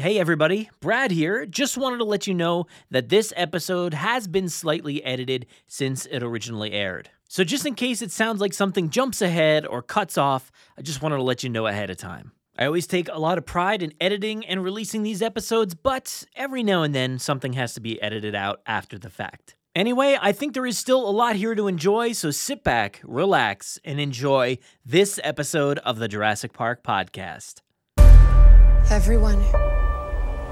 Hey everybody, Brad here. Just wanted to let you know that this episode has been slightly edited since it originally aired. So, just in case it sounds like something jumps ahead or cuts off, I just wanted to let you know ahead of time. I always take a lot of pride in editing and releasing these episodes, but every now and then something has to be edited out after the fact. Anyway, I think there is still a lot here to enjoy, so sit back, relax, and enjoy this episode of the Jurassic Park podcast. Everyone,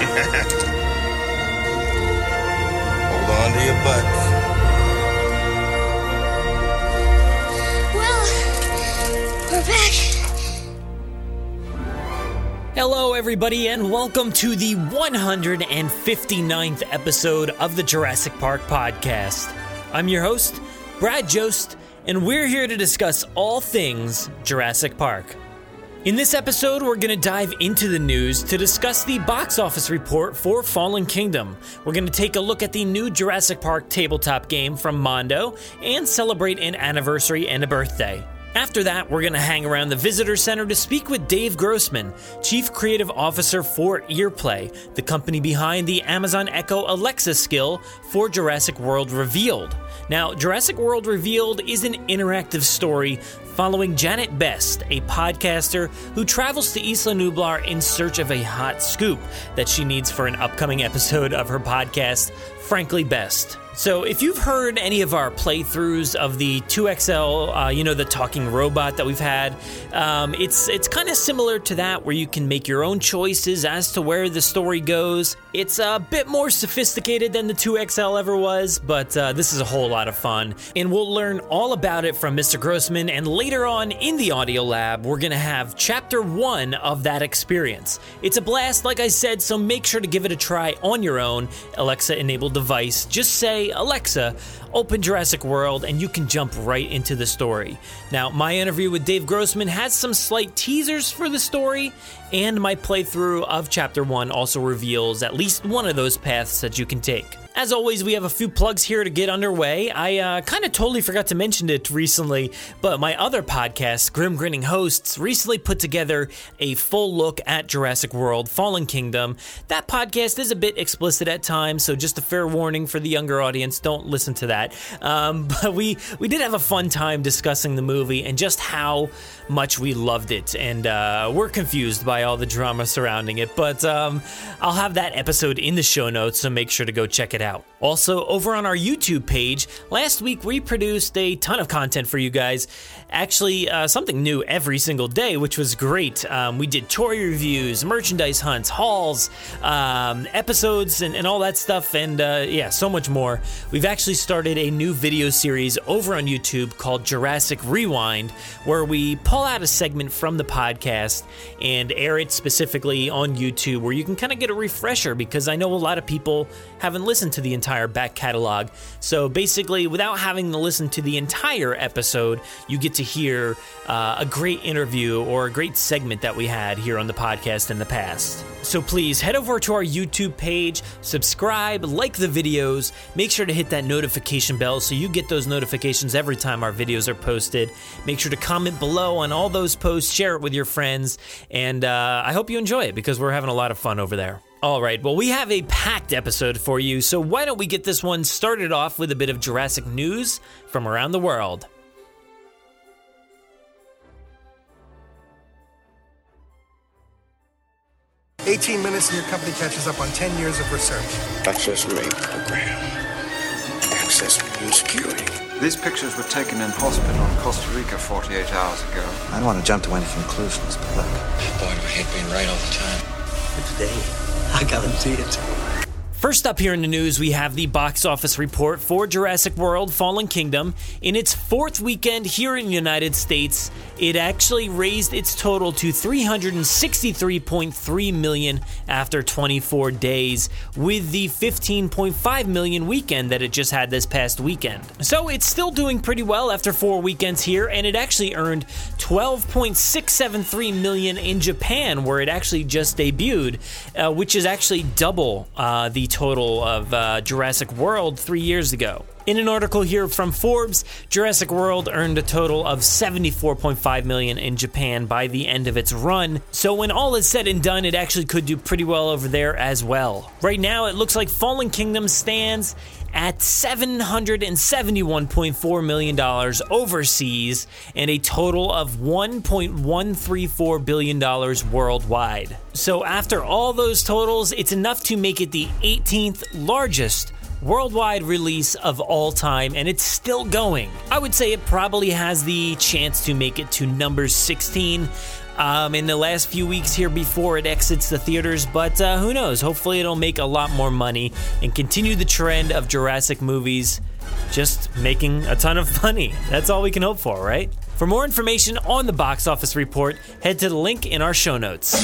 Hold on to your butts. Well, we're back. Hello, everybody, and welcome to the 159th episode of the Jurassic Park podcast. I'm your host, Brad Jost, and we're here to discuss all things Jurassic Park. In this episode, we're going to dive into the news to discuss the box office report for Fallen Kingdom. We're going to take a look at the new Jurassic Park tabletop game from Mondo and celebrate an anniversary and a birthday. After that, we're going to hang around the Visitor Center to speak with Dave Grossman, Chief Creative Officer for Earplay, the company behind the Amazon Echo Alexa skill for Jurassic World Revealed. Now, Jurassic World Revealed is an interactive story following Janet Best, a podcaster who travels to Isla Nublar in search of a hot scoop that she needs for an upcoming episode of her podcast, Frankly Best. So, if you've heard any of our playthroughs of the 2XL, uh, you know, the talking robot that we've had, um, it's it's kind of similar to that, where you can make your own choices as to where the story goes. It's a bit more sophisticated than the 2XL ever was, but uh, this is a whole lot of fun, and we'll learn all about it from Mr. Grossman. And later on in the audio lab, we're gonna have chapter one of that experience. It's a blast, like I said, so make sure to give it a try on your own Alexa-enabled device. Just say Alexa, open Jurassic World, and you can jump right into the story. Now, my interview with Dave Grossman has some slight teasers for the story, and my playthrough of Chapter 1 also reveals at least one of those paths that you can take. As always, we have a few plugs here to get underway. I uh, kind of totally forgot to mention it recently, but my other podcast, Grim Grinning Hosts, recently put together a full look at Jurassic World Fallen Kingdom. That podcast is a bit explicit at times, so just a fair warning for the younger audience don't listen to that. Um, but we, we did have a fun time discussing the movie and just how much we loved it, and uh, we're confused by all the drama surrounding it. But um, I'll have that episode in the show notes, so make sure to go check it out. Also, over on our YouTube page, last week we produced a ton of content for you guys. Actually, uh, something new every single day, which was great. Um, we did toy reviews, merchandise hunts, hauls, um, episodes, and, and, all that stuff, and uh, yeah, so much more. We've actually started a new video series over on YouTube called Jurassic Rewind, where we pull out a segment from the podcast and air it specifically on YouTube, where you can kind of get a refresher because I know a lot of people haven't listened to the entire back catalog. So basically, without having to listen to the entire episode, you get to hear uh, a great interview or a great segment that we had here on the podcast in the past. So please head over to our YouTube page, subscribe, like the videos, make sure to hit that notification bell so you get those notifications every time our videos are posted. Make sure to comment below on all those posts, share it with your friends, and uh, I hope you enjoy it because we're having a lot of fun over there. All right, well, we have a packed episode for you, so why don't we get this one started off with a bit of Jurassic news from around the world? 18 minutes and your company catches up on 10 years of research. Access main program. Access new security. These pictures were taken in hospital in Costa Rica 48 hours ago. I don't want to jump to any conclusions, but look. Boy, do I hate being right all the time. But today, I guarantee it. First up here in the news, we have the box office report for Jurassic World Fallen Kingdom. In its fourth weekend here in the United States, it actually raised its total to 363.3 million after 24 days, with the 15.5 million weekend that it just had this past weekend. So it's still doing pretty well after four weekends here, and it actually earned 12.673 million in Japan, where it actually just debuted, uh, which is actually double uh, the total of uh, Jurassic World three years ago. In an article here from Forbes, Jurassic World earned a total of 74.5 million in Japan by the end of its run. So when all is said and done, it actually could do pretty well over there as well. Right now, it looks like Fallen Kingdom stands at $771.4 million overseas and a total of $1.134 billion worldwide. So, after all those totals, it's enough to make it the 18th largest worldwide release of all time, and it's still going. I would say it probably has the chance to make it to number 16 um, in the last few weeks here before it exits the theaters, but uh, who knows? Hopefully, it'll make a lot more money and continue the trend of Jurassic movies just making a ton of money. That's all we can hope for, right? For more information on the box office report, head to the link in our show notes.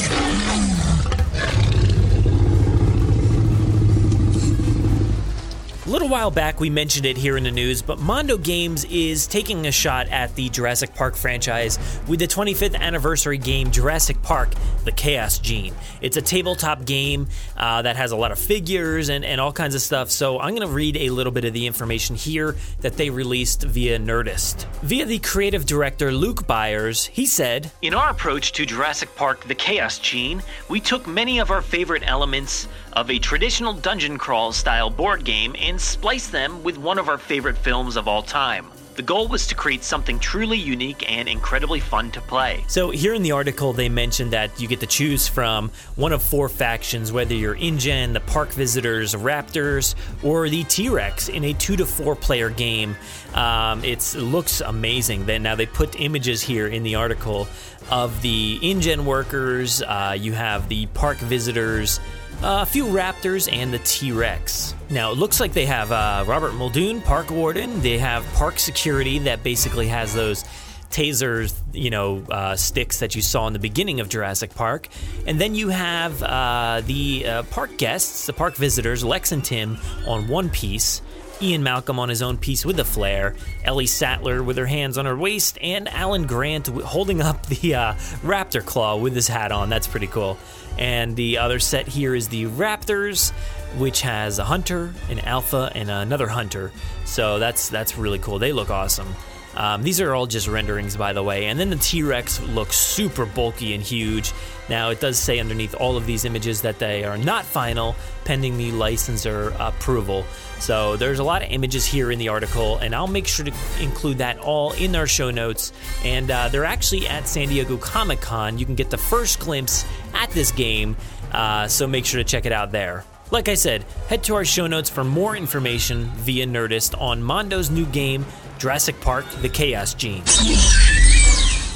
Little while back, we mentioned it here in the news, but Mondo Games is taking a shot at the Jurassic Park franchise with the 25th anniversary game Jurassic Park The Chaos Gene. It's a tabletop game uh, that has a lot of figures and, and all kinds of stuff, so I'm going to read a little bit of the information here that they released via Nerdist. Via the creative director Luke Byers, he said In our approach to Jurassic Park The Chaos Gene, we took many of our favorite elements of a traditional dungeon crawl style board game and splice them with one of our favorite films of all time. The goal was to create something truly unique and incredibly fun to play. So, here in the article, they mentioned that you get to choose from one of four factions, whether you're InGen, the park visitors, Raptors, or the T Rex in a two to four player game. Um, it looks amazing. Then now they put images here in the article of the InGen workers, uh, you have the park visitors a few raptors, and the T Rex. Now, it looks like they have uh, Robert Muldoon, Park Warden. They have Park Security that basically has those tasers, you know, uh, sticks that you saw in the beginning of Jurassic Park. And then you have uh, the uh, park guests, the park visitors, Lex and Tim on one piece. Ian Malcolm on his own piece with a flare, Ellie Sattler with her hands on her waist, and Alan Grant holding up the uh, raptor claw with his hat on. That's pretty cool. And the other set here is the Raptors, which has a hunter, an alpha, and another hunter. So that's that's really cool. They look awesome. Um, these are all just renderings, by the way. And then the T Rex looks super bulky and huge. Now, it does say underneath all of these images that they are not final, pending the licensor approval. So there's a lot of images here in the article, and I'll make sure to include that all in our show notes. And uh, they're actually at San Diego Comic Con. You can get the first glimpse at this game, uh, so make sure to check it out there. Like I said, head to our show notes for more information via Nerdist on Mondo's new game, Jurassic Park The Chaos Gene.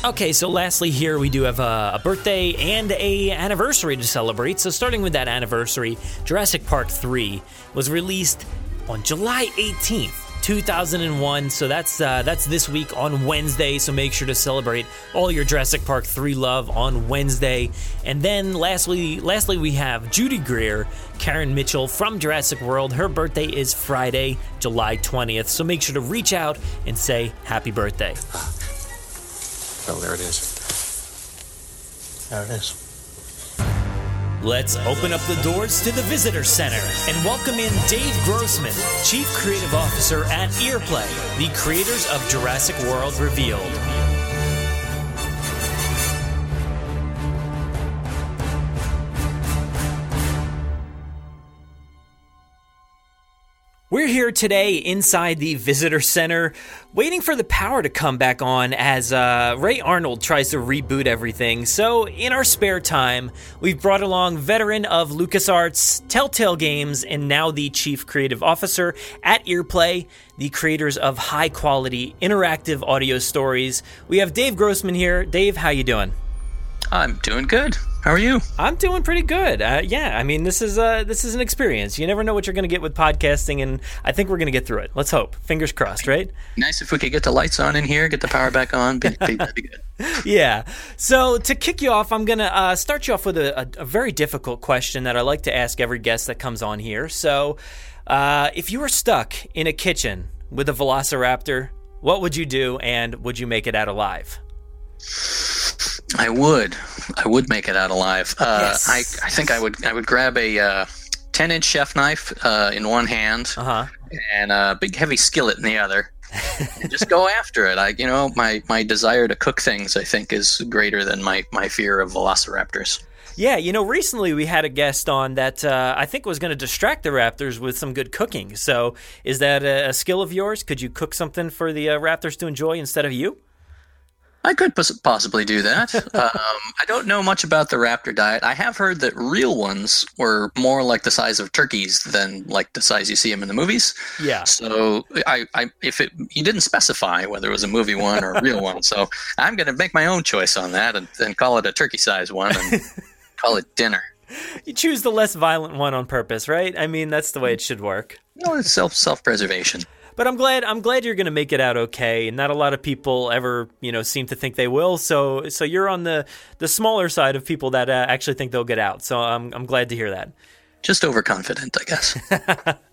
Okay, so lastly here we do have a, a, birthday and a anniversary to celebrate. So starting with that anniversary, Jurassic Park 3 was released on July 18th. 2001. So that's uh, that's this week on Wednesday. So make sure to celebrate all your Jurassic Park 3 love on Wednesday. And then lastly, lastly we have Judy Greer, Karen Mitchell from Jurassic World. Her birthday is Friday, July 20th. So make sure to reach out and say happy birthday. Oh, there it is. There it is. Let's open up the doors to the Visitor Center and welcome in Dave Grossman, Chief Creative Officer at Earplay, the creators of Jurassic World Revealed. We're here today inside the visitor center, waiting for the power to come back on as uh, Ray Arnold tries to reboot everything. So, in our spare time, we've brought along veteran of LucasArts, Telltale Games, and now the chief creative officer at Earplay, the creators of high quality interactive audio stories. We have Dave Grossman here. Dave, how you doing? I'm doing good. How are you? I'm doing pretty good. Uh, yeah, I mean, this is uh, this is an experience. You never know what you're going to get with podcasting, and I think we're going to get through it. Let's hope. Fingers crossed, right? Nice if we could get the lights on in here, get the power back on. Be, be, that'd be good. yeah. So to kick you off, I'm going to uh, start you off with a, a, a, very difficult question that I like to ask every guest that comes on here. So, uh, if you were stuck in a kitchen with a velociraptor, what would you do, and would you make it out alive? I would. I would make it out alive. Uh, yes. I, I think I would. I would grab a uh, ten inch chef knife uh, in one hand uh-huh. and a big heavy skillet in the other, and just go after it. I, you know, my my desire to cook things, I think, is greater than my my fear of velociraptors. Yeah, you know, recently we had a guest on that uh, I think was going to distract the Raptors with some good cooking. So, is that a, a skill of yours? Could you cook something for the uh, Raptors to enjoy instead of you? I could possibly do that. um, I don't know much about the raptor diet. I have heard that real ones were more like the size of turkeys than like the size you see them in the movies. Yeah. So I, I if it, you didn't specify whether it was a movie one or a real one, so I'm going to make my own choice on that and, and call it a turkey size one and call it dinner. You choose the less violent one on purpose, right? I mean, that's the way it should work. No, it's self self preservation but I'm glad I'm glad you're going to make it out okay. And not a lot of people ever, you know, seem to think they will. So so you're on the the smaller side of people that uh, actually think they'll get out. So I'm I'm glad to hear that. Just overconfident, I guess.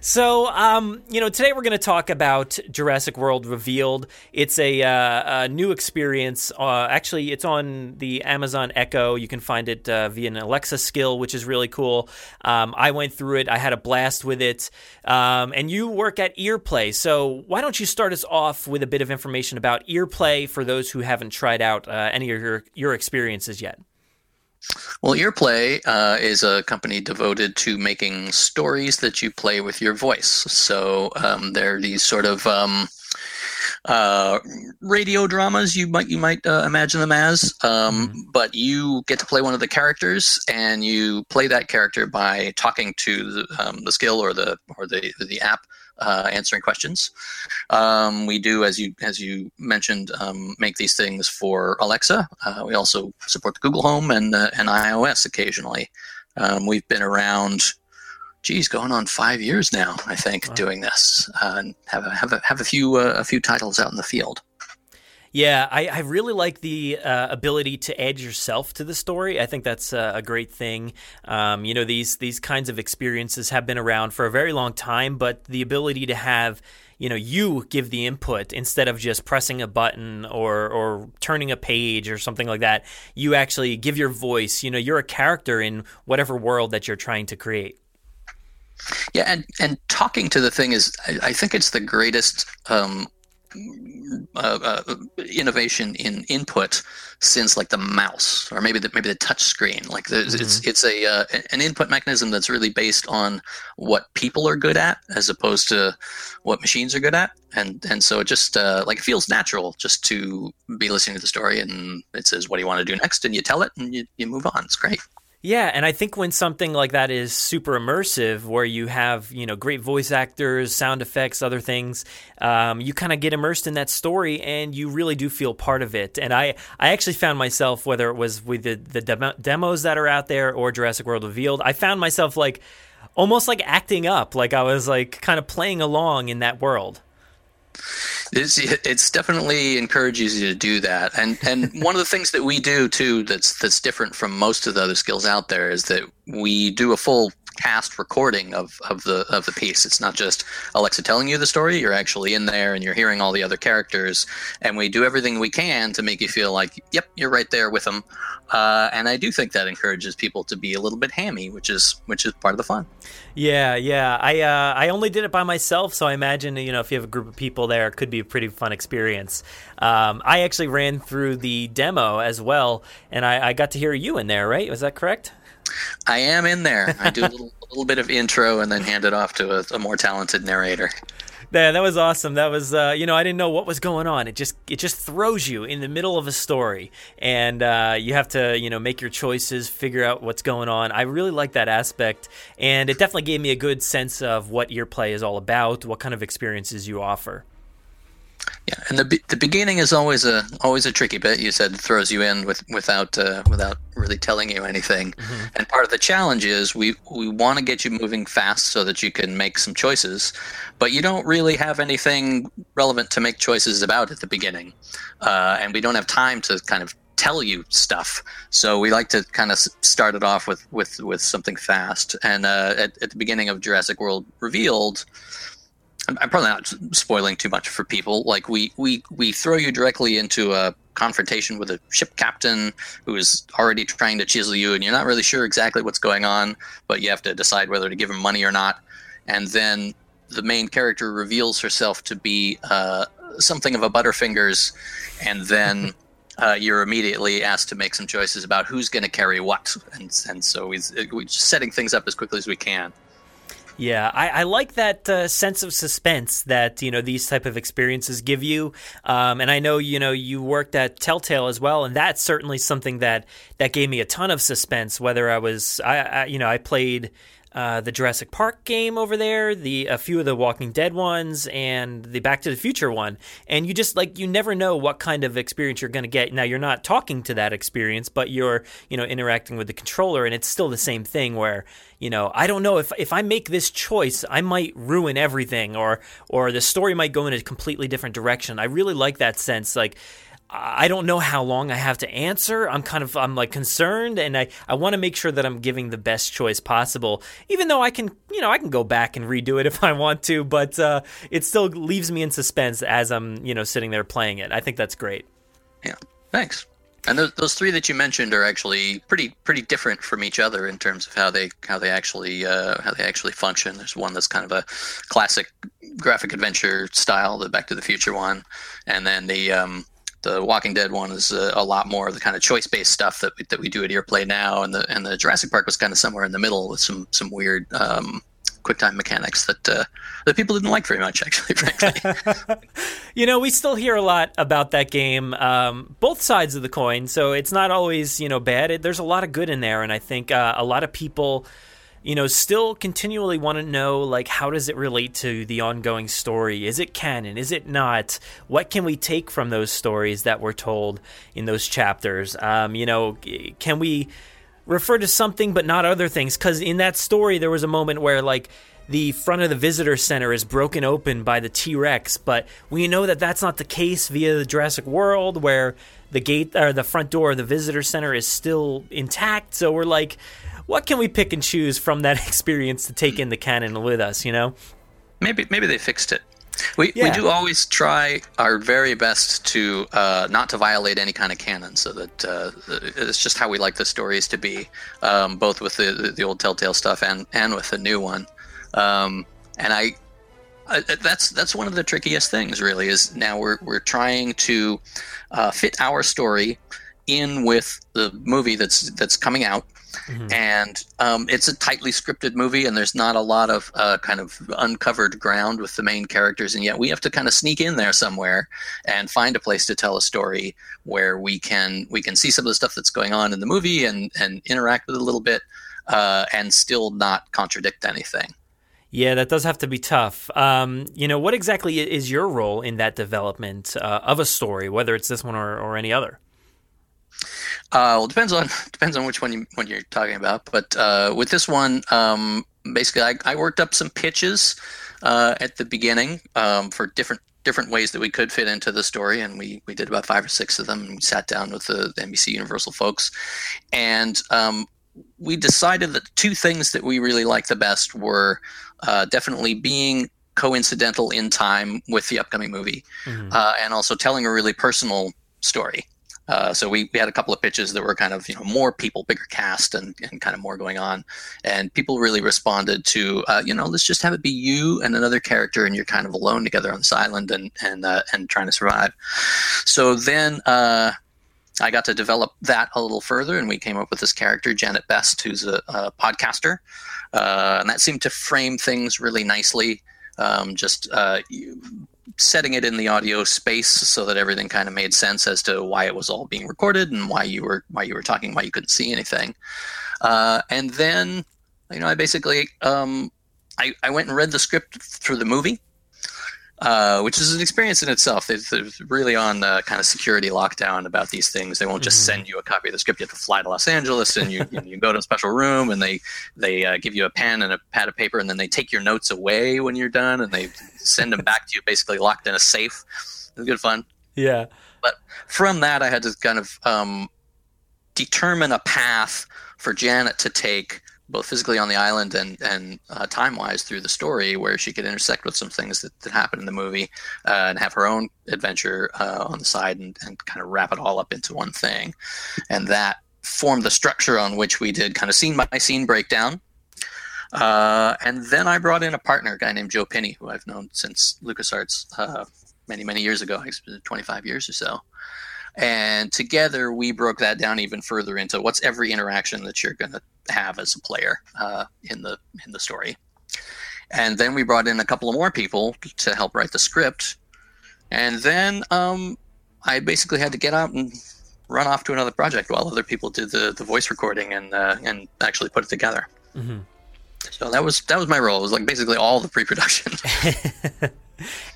So, um, you know, today we're going to talk about Jurassic World Revealed. It's a, uh, a new experience. Uh, actually, it's on the Amazon Echo. You can find it uh, via an Alexa skill, which is really cool. Um, I went through it, I had a blast with it. Um, and you work at Earplay. So, why don't you start us off with a bit of information about Earplay for those who haven't tried out uh, any of your, your experiences yet? Well, Earplay uh, is a company devoted to making stories that you play with your voice. So um, they're these sort of um, uh, radio dramas you might you might uh, imagine them as, um, mm-hmm. but you get to play one of the characters, and you play that character by talking to the, um, the skill or the or the the app uh, answering questions. Um, we do, as you as you mentioned, um, make these things for Alexa. Uh, we also support the Google Home and uh, and iOS occasionally. Um, we've been around, geez, going on five years now, I think, wow. doing this, uh, and have a, have a, have a few uh, a few titles out in the field. Yeah, I, I really like the uh, ability to add yourself to the story. I think that's uh, a great thing. Um, you know, these these kinds of experiences have been around for a very long time, but the ability to have you know you give the input instead of just pressing a button or or turning a page or something like that you actually give your voice you know you're a character in whatever world that you're trying to create yeah and and talking to the thing is i, I think it's the greatest um, uh, uh, innovation in input since like the mouse or maybe the maybe the touch screen. Like mm-hmm. it's it's a uh, an input mechanism that's really based on what people are good at as opposed to what machines are good at. And and so it just uh, like it feels natural just to be listening to the story and it says what do you want to do next? And you tell it and you, you move on. It's great yeah, and I think when something like that is super immersive, where you have you know great voice actors, sound effects, other things, um, you kind of get immersed in that story, and you really do feel part of it. And I, I actually found myself, whether it was with the the demo- demos that are out there or Jurassic World Revealed, I found myself like almost like acting up, like I was like kind of playing along in that world. It's, it's definitely encourages you to do that, and and one of the things that we do too that's that's different from most of the other skills out there is that we do a full cast recording of, of the of the piece. It's not just Alexa telling you the story. You're actually in there and you're hearing all the other characters, and we do everything we can to make you feel like, yep, you're right there with them. Uh, and I do think that encourages people to be a little bit hammy, which is which is part of the fun. Yeah, yeah. I uh, I only did it by myself, so I imagine you know if you have a group of people there, it could be a pretty fun experience. Um, I actually ran through the demo as well, and I, I got to hear you in there. Right? Was that correct? I am in there. I do a little, little bit of intro and then hand it off to a, a more talented narrator. Yeah, that was awesome. That was, uh, you know, I didn't know what was going on. It just, it just throws you in the middle of a story, and uh, you have to, you know, make your choices, figure out what's going on. I really like that aspect, and it definitely gave me a good sense of what Earplay is all about, what kind of experiences you offer. Yeah, and the the beginning is always a always a tricky bit. You said throws you in with without uh, without really telling you anything. Mm-hmm. And part of the challenge is we we want to get you moving fast so that you can make some choices, but you don't really have anything relevant to make choices about at the beginning, uh, and we don't have time to kind of tell you stuff. So we like to kind of start it off with with with something fast. And uh, at, at the beginning of Jurassic World Revealed I'm probably not spoiling too much for people. Like we we we throw you directly into a confrontation with a ship captain who is already trying to chisel you, and you're not really sure exactly what's going on, but you have to decide whether to give him money or not. And then the main character reveals herself to be uh, something of a Butterfingers, and then. Uh, you're immediately asked to make some choices about who's going to carry what, and and so we, we're just setting things up as quickly as we can. Yeah, I, I like that uh, sense of suspense that you know these type of experiences give you. Um, and I know you know you worked at Telltale as well, and that's certainly something that that gave me a ton of suspense. Whether I was, I, I you know, I played uh, the Jurassic Park game over there, the a few of the Walking Dead ones, and the Back to the Future one. And you just like you never know what kind of experience you're going to get. Now you're not talking to that experience, but you're you know interacting with the controller, and it's still the same thing where you know I don't know if if I make this choice, I might ruin everything, or or the story might go in a completely different direction. I really like that sense, like I don't know how long I have to answer. I'm kind of I'm like concerned and I, I want to make sure that I'm giving the best choice possible. Even though I can you know I can go back and redo it if I want to, but uh, it still leaves me in suspense as I'm you know sitting there playing it. I think that's great. Yeah, thanks. And those, those three that you mentioned are actually pretty pretty different from each other in terms of how they how they actually uh, how they actually function. There's one that's kind of a classic graphic adventure style, the Back to the Future one, and then the um, the Walking Dead one is a, a, lot more of the kind of choice based stuff that we, that we do at Earplay now, and the and the Jurassic Park was kind of somewhere in the middle with some some weird um, QuickTime mechanics that uh, that people didn't like very much, actually. Frankly, you know, we still hear a lot about that game, um, both sides of the coin. So it's not always you know bad. It, there's a lot of good in there, and I think uh, a lot of people you know, still continually want to know like how does it relate to the ongoing story? Is it canon? Is it not? What can we take from those stories that were told in those chapters? Um, you know, can we refer to something but not other things? Because in that story, there was a moment where like the front of the visitor center is broken open by the T Rex, but we know that that's not the case via the Jurassic World, where the gate or the front door of the visitor center is still intact. So we're like, what can we pick and choose from that experience to take in the canon with us? You know, maybe maybe they fixed it. We, yeah. we do always try our very best to uh, not to violate any kind of canon, so that uh, it's just how we like the stories to be, um, both with the, the old Telltale stuff and and with the new one. Um, and I, I, that's that's one of the trickiest things, really. Is now we're we're trying to uh, fit our story in with the movie that's that's coming out Mm-hmm. And um, it's a tightly scripted movie, and there's not a lot of uh, kind of uncovered ground with the main characters, and yet we have to kind of sneak in there somewhere and find a place to tell a story where we can we can see some of the stuff that's going on in the movie and and interact with it a little bit, uh, and still not contradict anything. Yeah, that does have to be tough. Um, you know, what exactly is your role in that development uh, of a story, whether it's this one or, or any other? Uh, well, depends on depends on which one you when you're talking about. But uh, with this one, um, basically, I, I, worked up some pitches uh, at the beginning um, for different different ways that we could fit into the story, and we we did about five or six of them. And we sat down with the, the NBC Universal folks, and um, we decided that two things that we really liked the best were uh, definitely being coincidental in time with the upcoming movie, mm-hmm. uh, and also telling a really personal story. Uh, so we, we had a couple of pitches that were kind of you know more people, bigger cast, and, and kind of more going on, and people really responded to uh, you know let's just have it be you and another character, and you're kind of alone together on this island and and uh, and trying to survive. So then uh, I got to develop that a little further, and we came up with this character Janet Best, who's a, a podcaster, uh, and that seemed to frame things really nicely. Um, just uh, setting it in the audio space so that everything kind of made sense as to why it was all being recorded and why you were why you were talking, why you couldn't see anything. Uh, and then, you know, I basically um, I, I went and read the script through the movie, uh, which is an experience in itself. They're, they're really on uh, kind of security lockdown about these things. They won't just Mm-hmm. send you a copy of the script. You have to fly to Los Angeles, and you you, you go to a special room, and they they uh, give you a pen and a pad of paper, and then they take your notes away when you're done, and they send them back to you, basically locked in a safe. It's good fun. Yeah. But from that, I had to kind of um, determine a path for Janet to take, both physically on the island and and uh, time wise through the story, where she could intersect with some things that, that happen in the movie, uh, and have her own adventure uh, on the side, and, and kind of wrap it all up into one thing, and that formed the structure on which we did kind of scene by scene breakdown. Uh, and then I brought in a partner, a guy named Joe Pinney, who I've known since LucasArts uh, many, many years ago, 25 years or so. And together we broke that down even further into what's every interaction that you're going to have as a player uh, in the in the story. And then we brought in a couple of more people to help write the script. And then um, I basically had to get out and run off to another project while other people did the, the voice recording and uh, and actually put it together. Mhm. So that was that was my role. It was like basically all the pre-production.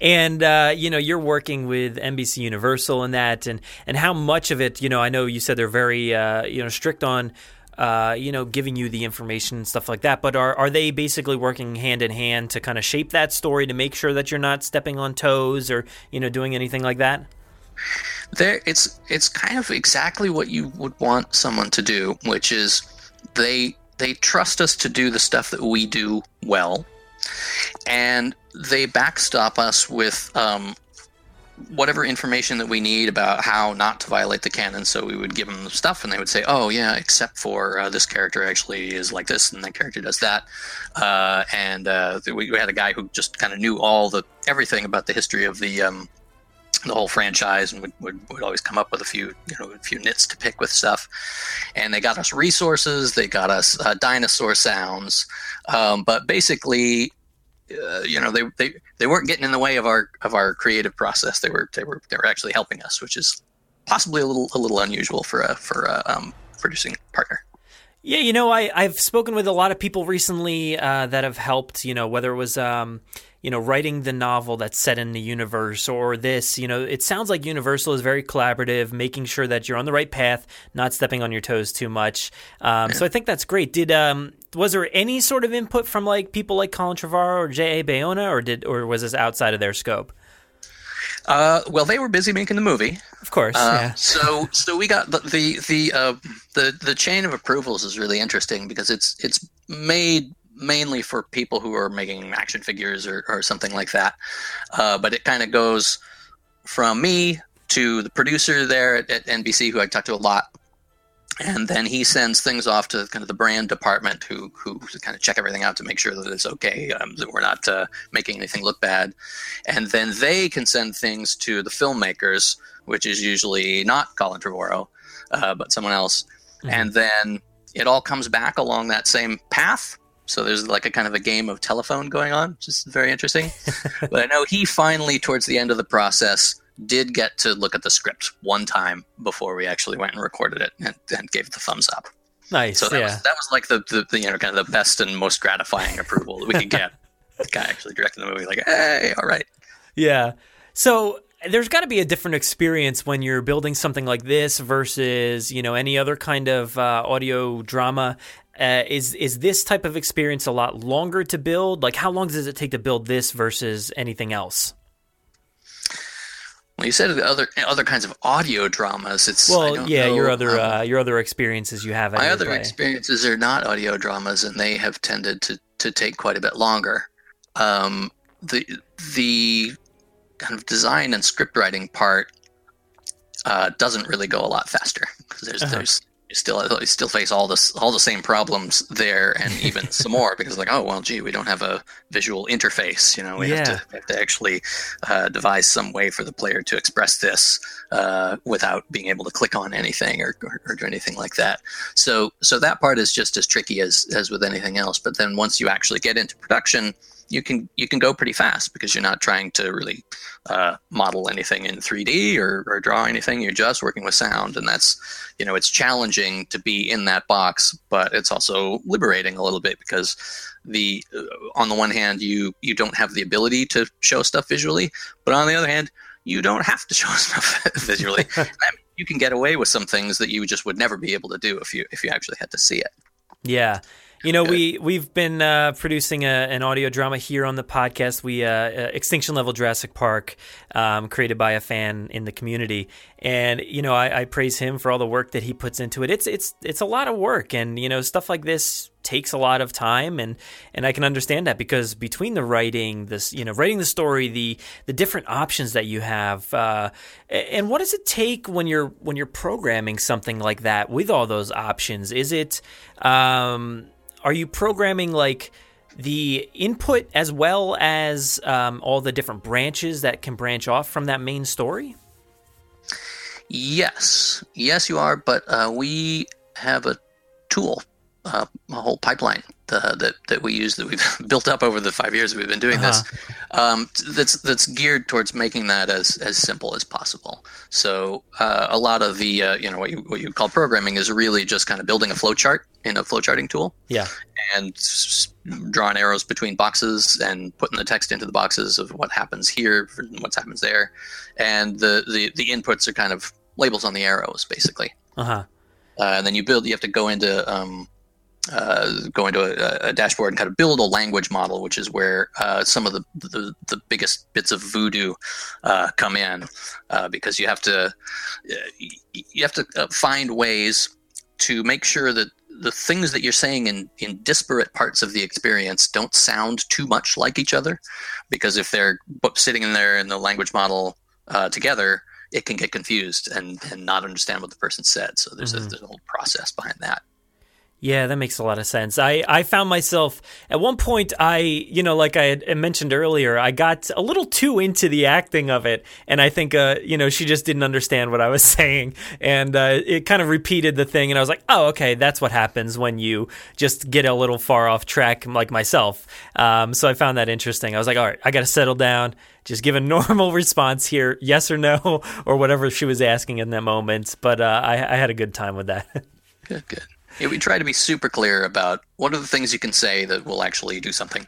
and uh, you know you're working with NBC Universal and that, and and how much of it, you know, I know you said they're very uh, you know strict on. Uh, you know, giving you the information and stuff like that. But are are they basically working hand in hand to kind of shape that story to make sure that you're not stepping on toes or you know doing anything like that? there it's it's kind of exactly what you would want someone to do which is they they trust us to do the stuff that we do well and they backstop us with um, whatever information that we need about how not to violate the canon. So we would give them the stuff and they would say oh yeah except for uh, this character actually is like this and that character does that. Uh, and uh, we, we had a guy who just kind of knew all the everything about the history of the um, the whole franchise and would, would, would always come up with a few you know a few nits to pick with stuff. And they got us resources they got us uh, dinosaur sounds. Um, but basically uh, you know they, they they weren't getting in the way of our of our creative process. They were they were they were actually helping us which is possibly a little a little unusual for a for a um, producing partner Yeah, you know, I, I've spoken with a lot of people recently uh, that have helped, you know, whether it was, um, you know, writing the novel that's set in the universe or this, you know, it sounds like Universal is very collaborative, making sure that you're on the right path, not stepping on your toes too much. Um, So I think that's great. Did, um, was there any sort of input from like people like Colin Trevorrow or J.A. Bayona or did, or was this outside of their scope? Uh, well they were busy making the movie Of course. Uh, yeah. So so we got the the the, uh, the the chain of approvals is really interesting because it's it's made mainly for people who are making action figures or, or something like that. Uh, but it kind of goes from me to the producer there at, at NBC who I talk to a lot. And then he sends things off to kind of the brand department, who who kind of check everything out to make sure that it's okay, um, that we're not uh, making anything look bad. And then they can send things to the filmmakers, which is usually not Colin Trevorrow, uh, but someone else. And then it all comes back along that same path. So there's like a kind of a game of telephone going on, which is very interesting. but I know he finally, towards the end of the process, did get to look at the script one time before we actually went and recorded it and, and gave it the thumbs up. Nice. So that yeah. was that was like the, the, the you know kind of the best and most gratifying approval that we could get. the guy actually directing the movie, like, hey, all right. Yeah. So there's got to be a different experience when you're building something like this versus you know any other kind of uh, audio drama. Uh, is is this type of experience a lot longer to build? Like, how long does it take to build this versus anything else? Well, you said other other kinds of audio dramas. It's I Well, yeah, know, your other um, uh, your other experiences you have. my other play. experiences are not audio dramas, and they have tended to to take quite a bit longer. Um, the the kind of design and script writing part uh, doesn't really go a lot faster because there's Uh-huh. there's you still you still face all this all the same problems there and even some more because like oh well gee we don't have a visual interface you know we have to we have to actually uh, devise some way for the player to express this uh, without being able to click on anything or, or, or do anything like that. So so that part is just as tricky as as with anything else. But then once you actually get into production you can you can go pretty fast because you're not trying to really uh, model anything in 3D or, or draw anything. You're just working with sound, and that's you know it's challenging to be in that box, but it's also liberating a little bit because the uh, on the one hand you you don't have the ability to show stuff visually, but on the other hand you don't have to show stuff visually. you can get away with some things that you just would never be able to do if you if you actually had to see it. Yeah. You know, we we've been uh, producing a, an audio drama here on the podcast. We uh, uh, Extinction Level Jurassic Park, um, created by a fan in the community, and you know, I, I, praise him for all the work that he puts into it. It's it's it's a lot of work, and you know, stuff like this takes a lot of time, and and I can understand that because between the writing, this you know, writing the story, the the different options that you have, uh, and what does it take when you're when you're programming something like that with all those options? Is it um, are you programming like the input as well as um, all the different branches that can branch off from that main story? Yes, yes, you are. But uh, we have a tool, uh, a whole pipeline uh, that that we use that we've built up over the five years that we've been doing uh-huh. this. Um, that's that's geared towards making that as as simple as possible. So uh, a lot of the uh, you know what you what you call programming is really just kind of building a flowchart in a flowcharting tool. Yeah. And drawing arrows between boxes and putting the text into the boxes of what happens here, and what happens there, and the the the inputs are kind of labels on the arrows basically. Uh-huh. Uh, and then you build. You have to go into um, uh, go into a, a, dashboard and kind of build a language model, which is where uh, some of the, the, the biggest bits of voodoo uh, come in, uh, because you have to uh, you have to uh, find ways to make sure that the things that you're saying in, in disparate parts of the experience don't sound too much like each other, because if they're sitting in there in the language model together, it can get confused and, and not understand what the person said. So there's, mm-hmm. a, there's a whole process behind that. Yeah, that makes a lot of sense. I, I found myself at one point, I, you know, like I had mentioned earlier, I got a little too into the acting of it. And I think, uh, you know, she just didn't understand what I was saying. And uh, it kind of repeated the thing. And I was like, oh, okay, that's what happens when you just get a little far off track, like myself. Um, so I found that interesting. I was like, all right, I got to settle down, just give a normal response here, yes or no, or whatever she was asking in that moment. But uh, I, I had a good time with that. good, good. Yeah, we try to be super clear about what are the things you can say that will actually do something.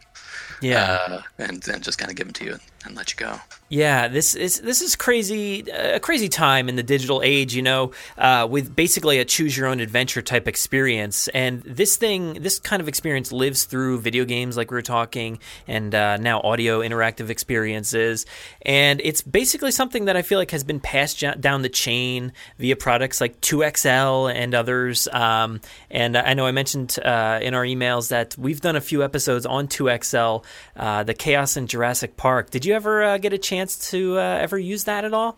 Yeah, uh, and then just kind of give them to you and let you go. Yeah, this is this is crazy a crazy time in the digital age, you know, uh, with basically a choose your own adventure type experience. And this thing, this kind of experience lives through video games, like we were talking, and uh, now audio interactive experiences. And it's basically something that I feel like has been passed down the chain via products like 2XL and others. Um, and I know I mentioned uh, in our emails that we've done a few episodes on 2XL, uh, the Chaos in Jurassic Park. Did you ever uh, get a chance? Chance to uh, ever use that at all?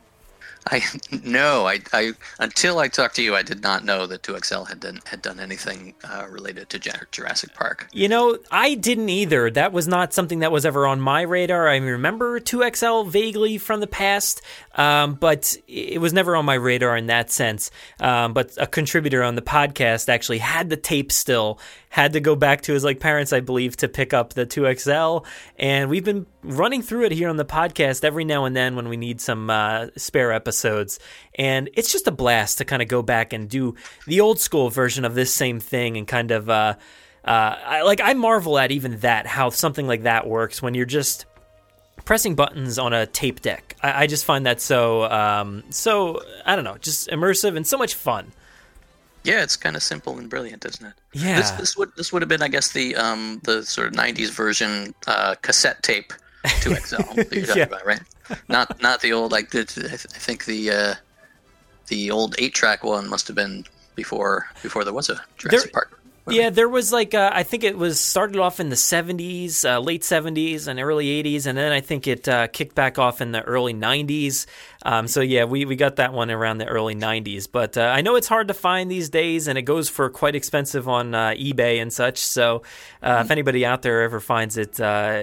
I no, I, I until I talked to you, I did not know that 2XL had done had done anything uh, related to Jurassic Park. You know, I didn't either. That was not something that was ever on my radar. I remember 2XL vaguely from the past, um, but it was never on my radar in that sense. Um, but a contributor on the podcast actually had the tape still, had to go back to his like parents, I believe, to pick up the 2XL, and we've been running through it here on the podcast every now and then when we need some uh, spare episodes. And it's just a blast to kind of go back and do the old school version of this same thing and kind of, uh, uh, I, like, I marvel at even that, how something like that works when you're just pressing buttons on a tape deck. I, I just find that so, um, so, I don't know, just immersive and so much fun. Yeah, it's kind of simple and brilliant, isn't it? Yeah. This, this would this would have been, I guess, the um the sort of '90s version uh, cassette tape to XL that you're talking yeah. about, right? Not not the old like the, I think the uh, the old eight track one must have been before before there was a Jurassic there, Park. Yeah, there was like uh, I think it was started off in the '70s, uh, late '70s and early '80s, and then I think it uh, kicked back off in the early '90s. Um, so yeah, we, we got that one around the early '90s, but uh, I know it's hard to find these days, and it goes for quite expensive on uh, eBay and such. So uh, if anybody out there ever finds it,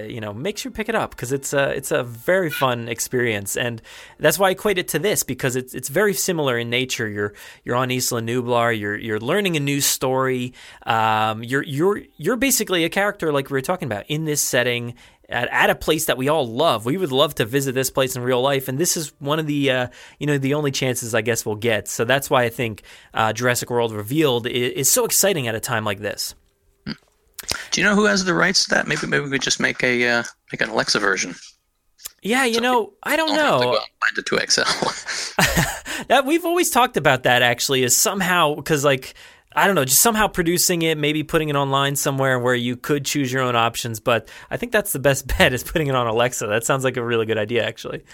you know, make sure you pick it up because it's a it's a very fun experience, and that's why I equate it to this because it's it's very similar in nature. You're you're on Isla Nublar, you're you're learning a new story. Um, you're you're you're basically a character like we were talking about in this setting. at, at a place that we all love. We would love to visit this place in real life, and this is one of the uh, you know the only chances I guess we'll get. So that's why I think uh, Jurassic World Revealed is, is so exciting at a time like this. Do you know who has the rights to that? Maybe maybe we could just make a uh, make an Alexa version. Yeah, you know, I don't know. Find a two XL. that we've always talked about that actually is somehow because like I don't know, just somehow producing it, maybe putting it online somewhere where you could choose your own options. But I think that's the best bet is putting it on Alexa. That sounds like a really good idea actually.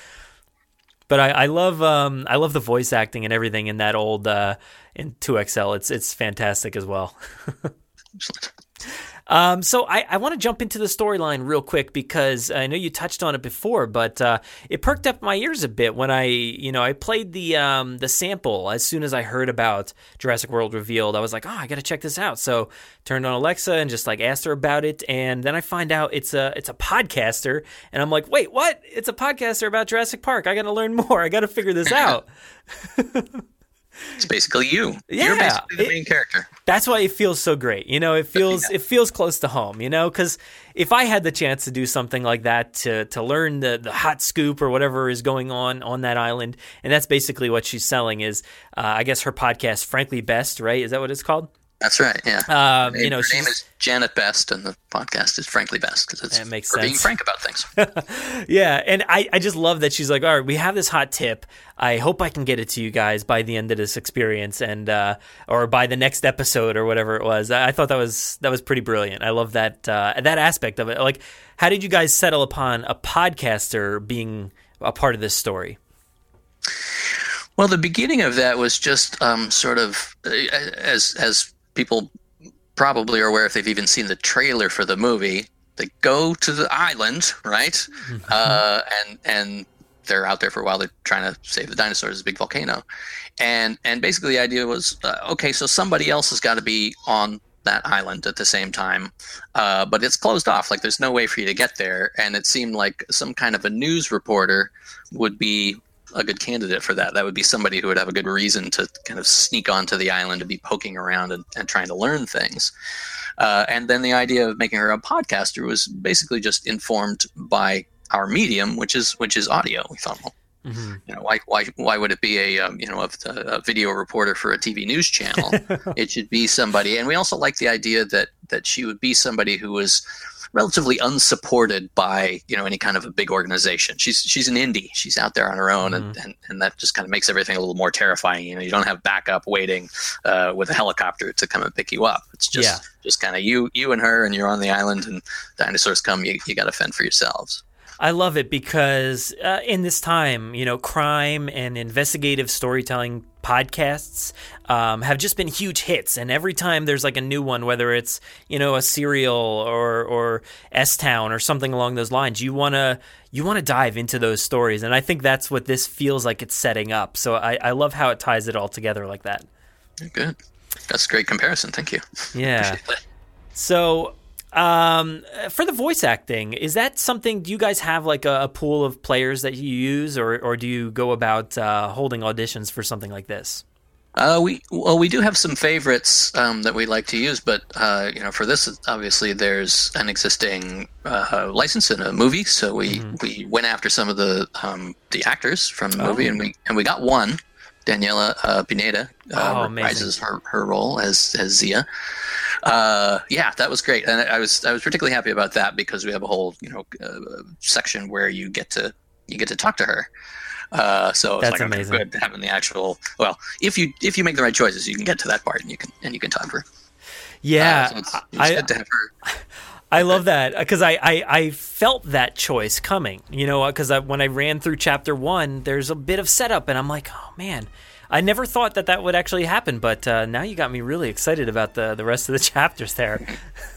But I, I love um, I love the voice acting and everything in that old uh, in 2XL. It's it's fantastic as well. Um, so I, I want to jump into the storyline real quick because I know you touched on it before, but uh, it perked up my ears a bit when I, you know, I played the um, the sample as soon as I heard about Jurassic World revealed. I was like, oh, I got to check this out. So turned on Alexa and just like asked her about it, and then I find out it's a it's a podcaster, and I'm like, wait, what? It's a podcaster about Jurassic Park. I got to learn more. I got to figure this out. It's basically you. Yeah, You're basically the main character. That's why it feels so great. You know, it feels yeah. it feels close to home. You know, because if I had the chance to do something like that to to learn the the hot scoop or whatever is going on on that island, and that's basically what she's selling is, uh, I guess her podcast, frankly best, right? Is that what it's called? That's right. Yeah. Um, you know, her name is Janet Best, and the podcast is Frankly Best because it's that makes sense. being frank about things. yeah, and I, I just love that she's like, all right, we have this hot tip. I hope I can get it to you guys by the end of this experience, and uh, or by the next episode or whatever it was. I, I thought that was that was pretty brilliant. I love that uh, that aspect of it. Like, how did you guys settle upon a podcaster being a part of this story? Well, the beginning of that was just um, sort of uh, as as people probably are aware if they've even seen the trailer for the movie. They go to the island, right? Mm-hmm. Uh, and and they're out there for a while. They're trying to save the dinosaurs. It's a big volcano, and and basically the idea was uh, okay. So somebody else has got to be on that island at the same time, uh, but it's closed off. Like there's no way for you to get there. And it seemed like some kind of a news reporter would be a good candidate for that. That would be somebody who would have a good reason to kind of sneak onto the island to be poking around and, and trying to learn things. Uh, and then the idea of making her a podcaster was basically just informed by our medium, which is which is audio. We thought, well, mm-hmm. you know, why why why would it be a um, you know a, a, video reporter for a TV news channel? it should be somebody. And we also like the idea that that she would be somebody who was relatively unsupported by you know any kind of a big organization. She's she's an indie. She's out there on her own, mm-hmm. and, and and that just kind of makes everything a little more terrifying. You know, you don't have backup waiting uh, with a helicopter to come and pick you up. It's just yeah. just kind of you you and her, and you're on the island, and dinosaurs come. You you got to fend for yourselves. I love it because uh, in this time, you know, crime and investigative storytelling podcasts um, have just been huge hits, and every time there's like a new one, whether it's you know a serial or or S Town or something along those lines, you wanna you wanna dive into those stories, and I think that's what this feels like it's setting up. So I, I love how it ties it all together like that. Good, that's a great comparison. Thank you. Yeah. So um, for the voice acting, is that something? Do you guys have like a, a pool of players that you use, or or do you go about uh, holding auditions for something like this? Uh, we well, we do have some favorites um, that we like to use, but uh, you know, for this, obviously, there's an existing uh, license in a movie, so we, mm-hmm. we went after some of the um, the actors from the movie, oh. and we and we got one, Daniela uh, Pineda, uh, oh, reprises her, her role as as Zia uh, yeah, that was great, and I was I was particularly happy about that because we have a whole you know uh, section where you get to you get to talk to her. Uh, so it's like amazing. good having the actual. Well, if you if you make the right choices, you can get to that part and you can and you can talk to her. Yeah, uh, so it's, it's I, good to have her. I love that because I, I, I felt that choice coming, you know, because when I ran through chapter one, there's a bit of setup, and I'm like, oh man, I never thought that that would actually happen, but uh, now you got me really excited about the the rest of the chapters there.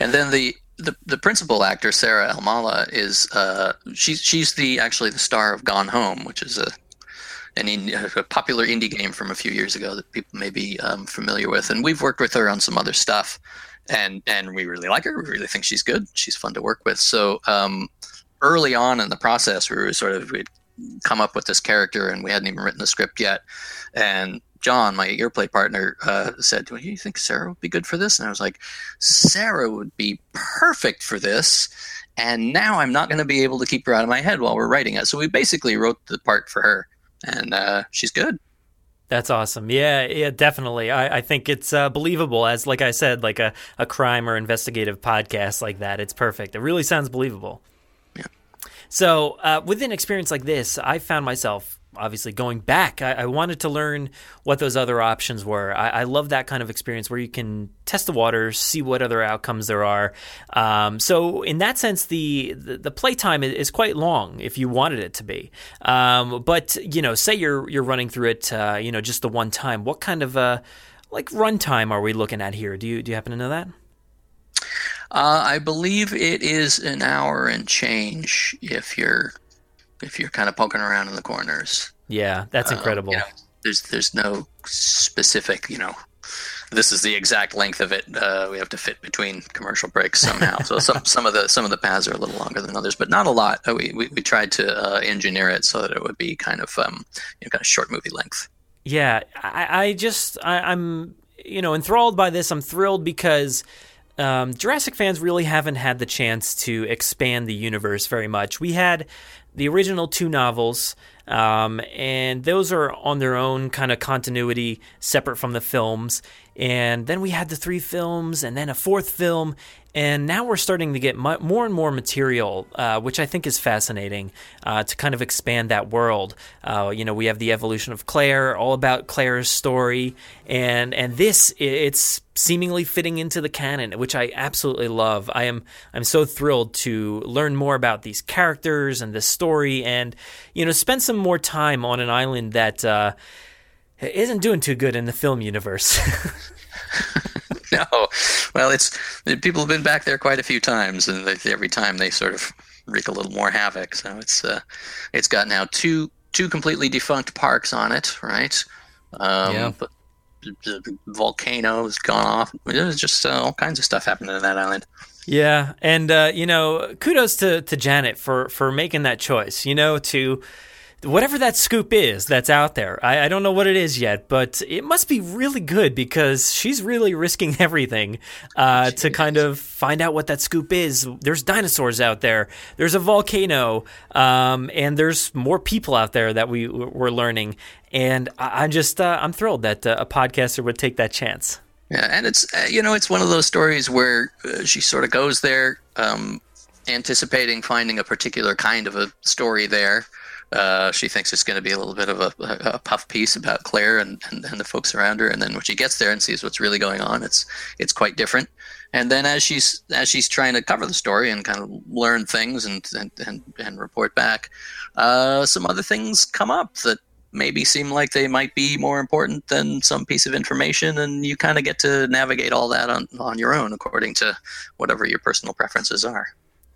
and then the, the the principal actor Sarah Elmaleh is uh, she's she's the actually the star of Gone Home, which is a an a popular indie game from a few years ago that people may be um, familiar with, and we've worked with her on some other stuff, and and we really like her. We really think she's good. She's fun to work with. So um, early on in the process, we were sort of we come up with this character and we hadn't even written the script yet and John, my earplay partner, uh, said, "Do you think Sarah would be good for this?" And I was like, "Sarah would be perfect for this." And now I'm not going to be able to keep her out of my head while we're writing it. So we basically wrote the part for her, and uh, she's good. That's awesome. Yeah, yeah, definitely. I, I think it's uh, believable as, like I said, like a, a crime or investigative podcast like that. It's perfect. It really sounds believable. So, uh, with an experience like this, I found myself obviously going back. I, I, wanted to learn what those other options were. I, I, love that kind of experience where you can test the waters, see what other outcomes there are. Um, so in that sense, the, the, the playtime is quite long if you wanted it to be. Um, but you know, say you're you're running through it, uh, you know, just the one time. What kind of uh, like runtime are we looking at here? Do you do you happen to know that? Uh, I believe it is an hour and change if you're if you're kind of poking around in the corners. Yeah, that's um, incredible. You know, there's there's no specific, you know, this is the exact length of it. Uh, we have to fit between commercial breaks somehow. so some some of the some of the paths are a little longer than others, but not a lot. Uh, we we, we tried to uh, engineer it so that it would be kind of um, you know, kind of short movie length. Yeah, I, I just I, I'm you know enthralled by this. I'm thrilled because um, Jurassic fans really haven't had the chance to expand the universe very much. We had the original two novels, um, and those are on their own kind of continuity, separate from the films. And then we had the three films, and then a fourth film, and now we're starting to get more and more material, uh, which I think is fascinating uh, to kind of expand that world. Uh, you know, we have the evolution of Claire, all about Claire's story, and and this it's seemingly fitting into the canon, which I absolutely love. I am I'm so thrilled to learn more about these characters and this story, and you know, spend some more time on an island that uh, isn't doing too good in the film universe. no. Well, it's people have been back there quite a few times, and they, every time they sort of wreak a little more havoc. So it's uh, it's got now two two completely defunct parks on it, right? Um, yeah. But the volcano has gone off. There's just uh, all kinds of stuff happening in that island. Yeah, and uh, you know, kudos to to Janet for for making that choice. You know, to whatever that scoop is that's out there. I, I, don't know what it is yet, but it must be really good because she's really risking everything uh, to kind of find out what that scoop is. There's dinosaurs out there. There's a volcano, um, and there's more people out there that we we're learning. And I, am just uh, I'm thrilled that uh, a podcaster would take that chance. Yeah, and it's uh, you know it's one of those stories where uh, she sort of goes there. Um, anticipating finding a particular kind of a story there uh, she thinks it's going to be a little bit of a, a puff piece about Claire and, and, and, the folks around her. And then when she gets there and sees what's really going on, it's it's quite different. And then as she's as she's trying to cover the story and kind of learn things and and, and, and report back, uh, some other things come up that maybe seem like they might be more important than some piece of information, and you kind of get to navigate all that on on your own according to whatever your personal preferences are.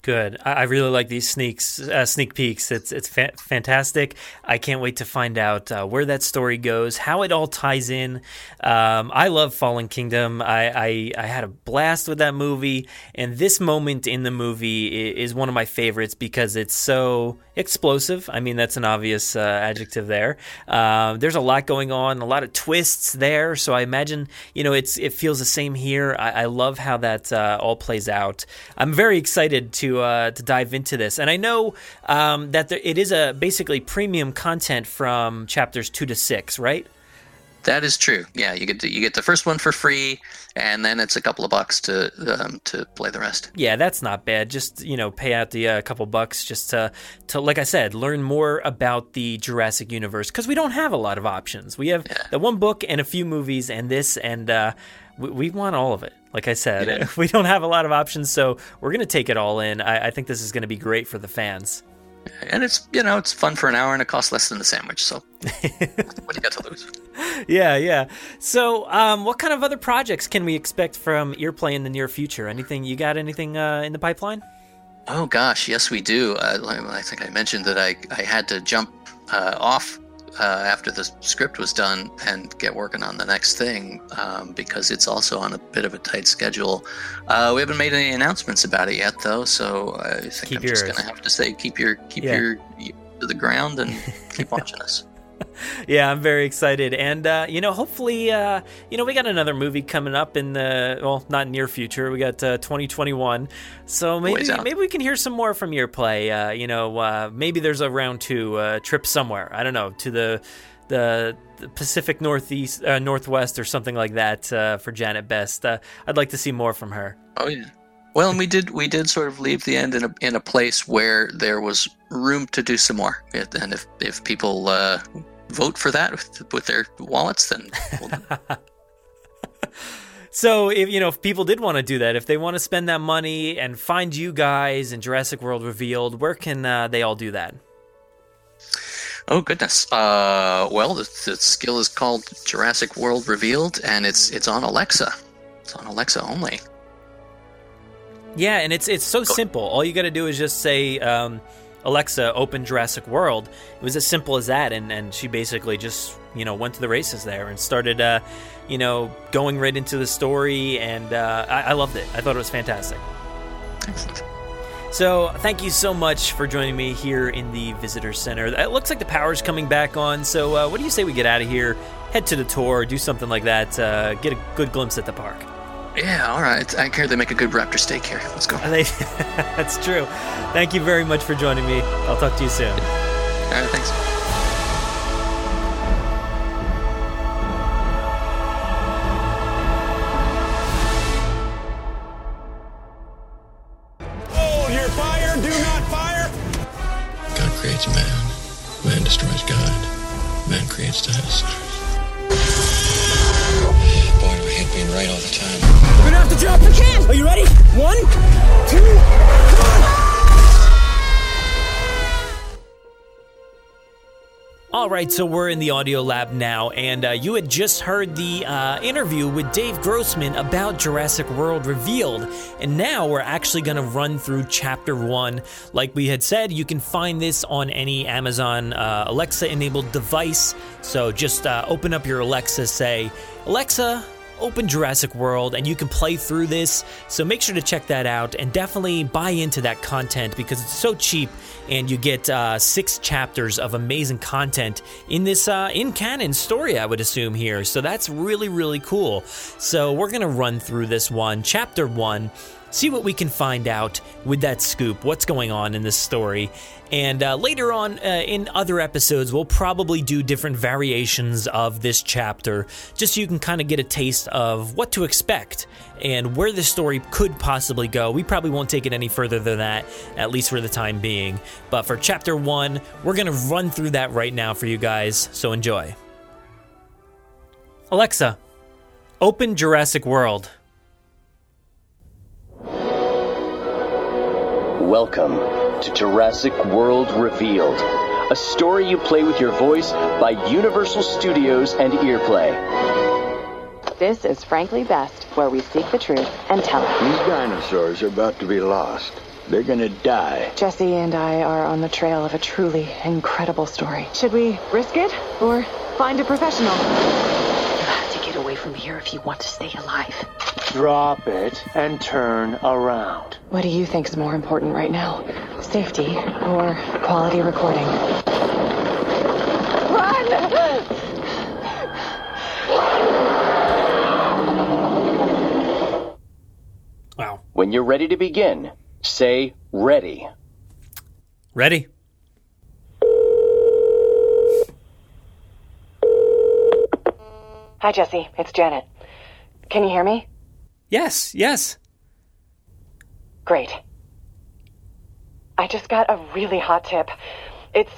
Good. I, really like these sneaks, uh, sneak peeks. It's it's fa- fantastic. I can't wait to find out uh, where that story goes, how it all ties in. Um, I love Fallen Kingdom. I, I, I had a blast with that movie, and this moment in the movie is one of my favorites because it's so explosive. I mean, that's an obvious uh, adjective there. Uh, there's a lot going on, a lot of twists there. So I imagine you know it's it feels the same here. I, I love how that uh, all plays out. I'm very excited to uh, to dive into this. And I know um, that there, it is a basically premium content from chapters two to six, right? That is true. Yeah, you get to, you get the first one for free, and then it's a couple of bucks to um, to play the rest. Yeah, that's not bad. Just you know, pay out the uh, couple bucks just to to like I said, learn more about the Jurassic universe because we don't have a lot of options. We have yeah. the one book and a few movies, and this, and uh, we, we want all of it. Like I said, yeah. we don't have a lot of options, so we're going to take it all in. I, I think this is going to be great for the fans. And it's you know it's fun for an hour and it costs less than the sandwich. So what do you got to lose? Yeah, yeah. So, um, what kind of other projects can we expect from Earplay in the near future? Anything you got? Anything uh, in the pipeline? Oh gosh, yes we do. Uh, I think I mentioned that I I had to jump uh, off uh, after the script was done and get working on the next thing um, because it's also on a bit of a tight schedule. Uh, we haven't made any announcements about it yet, though, so I think keep I'm yours. just going to have to say keep your keep yeah. your, to the ground and keep watching us. yeah, I'm very excited, and uh, you know, hopefully, uh, you know, we got another movie coming up in the well, not near future. We got uh, 2021, so maybe maybe we can hear some more from Earplay. Uh, you know, uh, maybe there's a round two uh, trip somewhere. I don't know to the the, the Pacific Northeast, Northwest, or something like that for Janet Best. I'd like to see more from her. Oh yeah. Well, and we did we did sort of leave the end in a in a place where there was room to do some more, and if if people uh, vote for that with, with their wallets, then. We'll... so if you know if people did want to do that, if they want to spend that money and find you guys in Jurassic World Revealed, where can uh, they all do that? Oh goodness. Uh, well, the, the skill is called Jurassic World Revealed, and it's it's on Alexa. It's on Alexa only. Yeah, and it's it's so simple. All you got to do is just say, um, "Alexa, open Jurassic World." It was as simple as that, and and she basically just you know went to the races there and started, uh, you know, going right into the story, and uh, I, I loved it. I thought it was fantastic. Excellent. So, thank you so much for joining me here in the visitor center. It looks like the power's coming back on. So, uh, what do you say we get out of here, head to the tour, do something like that, uh, get a good glimpse at the park? Yeah, all right. I care they make a good raptor steak here. Let's go. That's true. Thank you very much for joining me. I'll talk to you soon. All right, thanks. Oh, your fire, do not fire! God creates man. Man destroys God. Man creates dinosaurs. Are you ready? One, two, one. All right, so we're in the audio lab now, and uh, you had just heard the uh, interview with Dave Grossman about Jurassic World Revealed. And now we're actually going to run through chapter one. Like we had said, you can find this on any Amazon uh, Alexa enabled device. So just uh, open up your Alexa, say, Alexa, open Jurassic World and you can play through this. So make sure to check that out and definitely buy into that content because it's so cheap and you get uh, six chapters of amazing content in this uh, in canon story, I would assume here. So that's really, really cool. So we're going to run through this one, chapter one see what we can find out with that scoop, what's going on in this story. And uh, later on uh, in other episodes, we'll probably do different variations of this chapter, just so you can kind of get a taste of what to expect and where the story could possibly go. We probably won't take it any further than that, at least for the time being. But for chapter one, we're going to run through that right now for you guys, so enjoy. Alexa, open Jurassic World. Welcome to Jurassic World Revealed, a story you play with your voice by Universal Studios and Earplay. This is Frankly Best, where we seek the truth and tell it. These dinosaurs are about to be lost. They're gonna die. Jesse and I are on the trail of a truly incredible story. Should we risk it or find a professional? You have to get away from here if you want to stay alive. Drop it and turn around. What do you think is more important right now? Safety or quality recording? Run! Wow. When you're ready to begin, say ready. Ready? Hi, Jesse. It's Janet. Can you hear me? Yes, yes. Great. I just got a really hot tip. It's.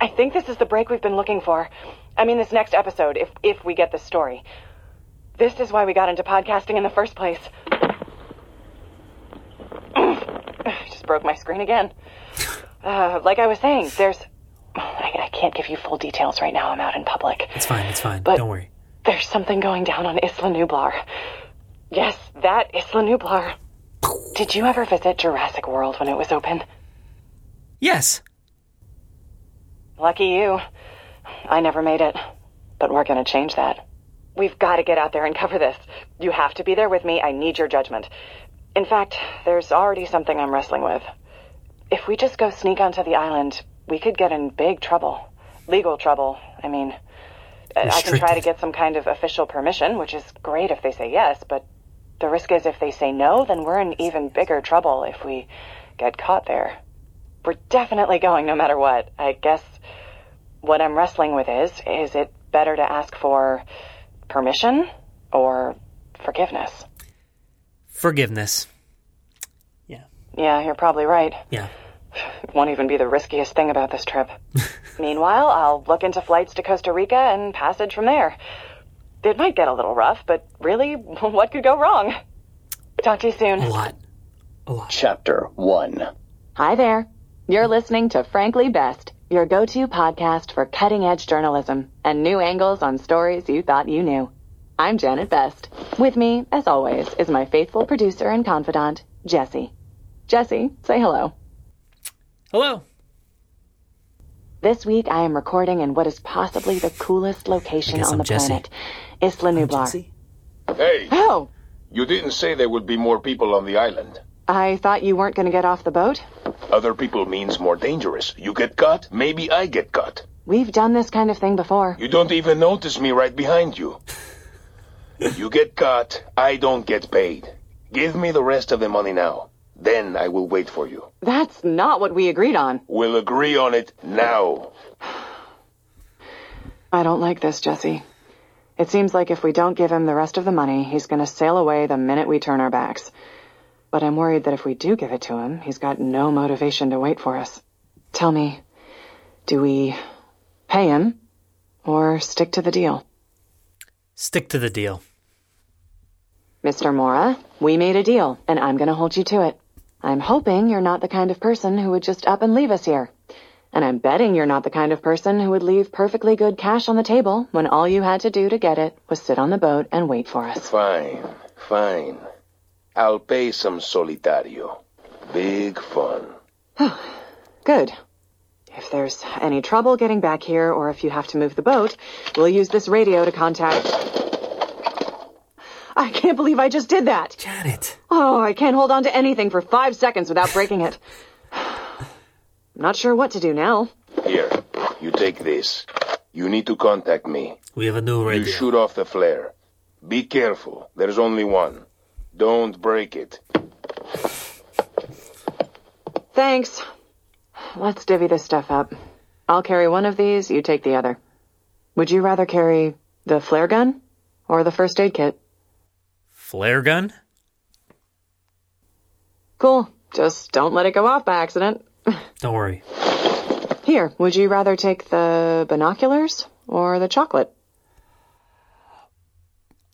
I think this is the break we've been looking for. I mean, this next episode, if if we get the story. This is why we got into podcasting in the first place. I just broke my screen again. Uh, like I was saying, there's. I, I, can't give you full details right now. I'm out in public. It's fine. It's fine. But Don't worry. There's something going down on Isla Nublar. Yes, that Isla Nublar. Did you ever visit Jurassic World when it was open? Yes. Lucky you. I never made it. But we're to change that. We've got to get out there and cover this. You have to be there with me. I need your judgment. In fact, there's already something I'm wrestling with. If we just go sneak onto the island, we could get in big trouble. legal trouble. I mean, I can try to get some kind of official permission, which is great if they say yes, but the risk is if they say no, then we're in even bigger trouble if we get caught there. We're definitely going no matter what. I guess what I'm wrestling with is is it better to ask for permission or forgiveness? Forgiveness. Yeah. Yeah, you're probably right. Yeah. It won't even be the riskiest thing about this trip. Meanwhile, I'll look into flights to Costa Rica and passage from there. It might get a little rough, but really, what could go wrong? Talk to you soon. A lot. Chapter 1 Hi there. You're listening to Frankly Best, your go to podcast for cutting edge journalism and new angles on stories you thought you knew. I'm Janet Best. With me, as always, is my faithful producer and confidant, Jesse. Jesse, say hello. Hello. This week I am recording in what is possibly the coolest location on I'm the Jesse. planet, Isla Nublar. Hey, Oh, you didn't say there would be more people on the island. I thought you weren't going to get off the boat. Other people means more dangerous. You get caught, maybe I get caught. We've done this kind of thing before. You don't even notice me right behind you. You get caught, I don't get paid. Give me the rest of the money now. Then I will wait for you. That's not what we agreed on. We'll agree on it now. I don't like this, Jesse. It seems like if we don't give him the rest of the money, he's going to sail away the minute we turn our backs. But I'm worried that if we do give it to him, he's got no motivation to wait for us. Tell me, do we pay him or stick to the deal? Stick to the deal. Mr. Mora, we made a deal, and I'm going to hold you to it. I'm hoping you're not the kind of person who would just up and leave us here. And I'm betting you're not the kind of person who would leave perfectly good cash on the table when all you had to do to get it was sit on the boat and wait for us. Fine, fine. I'll pay some solitario. Big fun. Good. If there's any trouble getting back here, or if you have to move the boat, we'll use this radio to contact. I can't believe I just did that! Janet. Oh, I can't hold on to anything for five seconds without breaking it. I'm not sure what to do now. Here, you take this. You need to contact me. We have a new radio. You shoot off the flare. Be careful. There's only one. Don't break it. Thanks. Let's divvy this stuff up. I'll carry one of these, you take the other. Would you rather carry the flare gun or the first aid kit? Flare gun? Cool. Just don't let it go off by accident. Don't worry. Here, would you rather take the binoculars or the chocolate?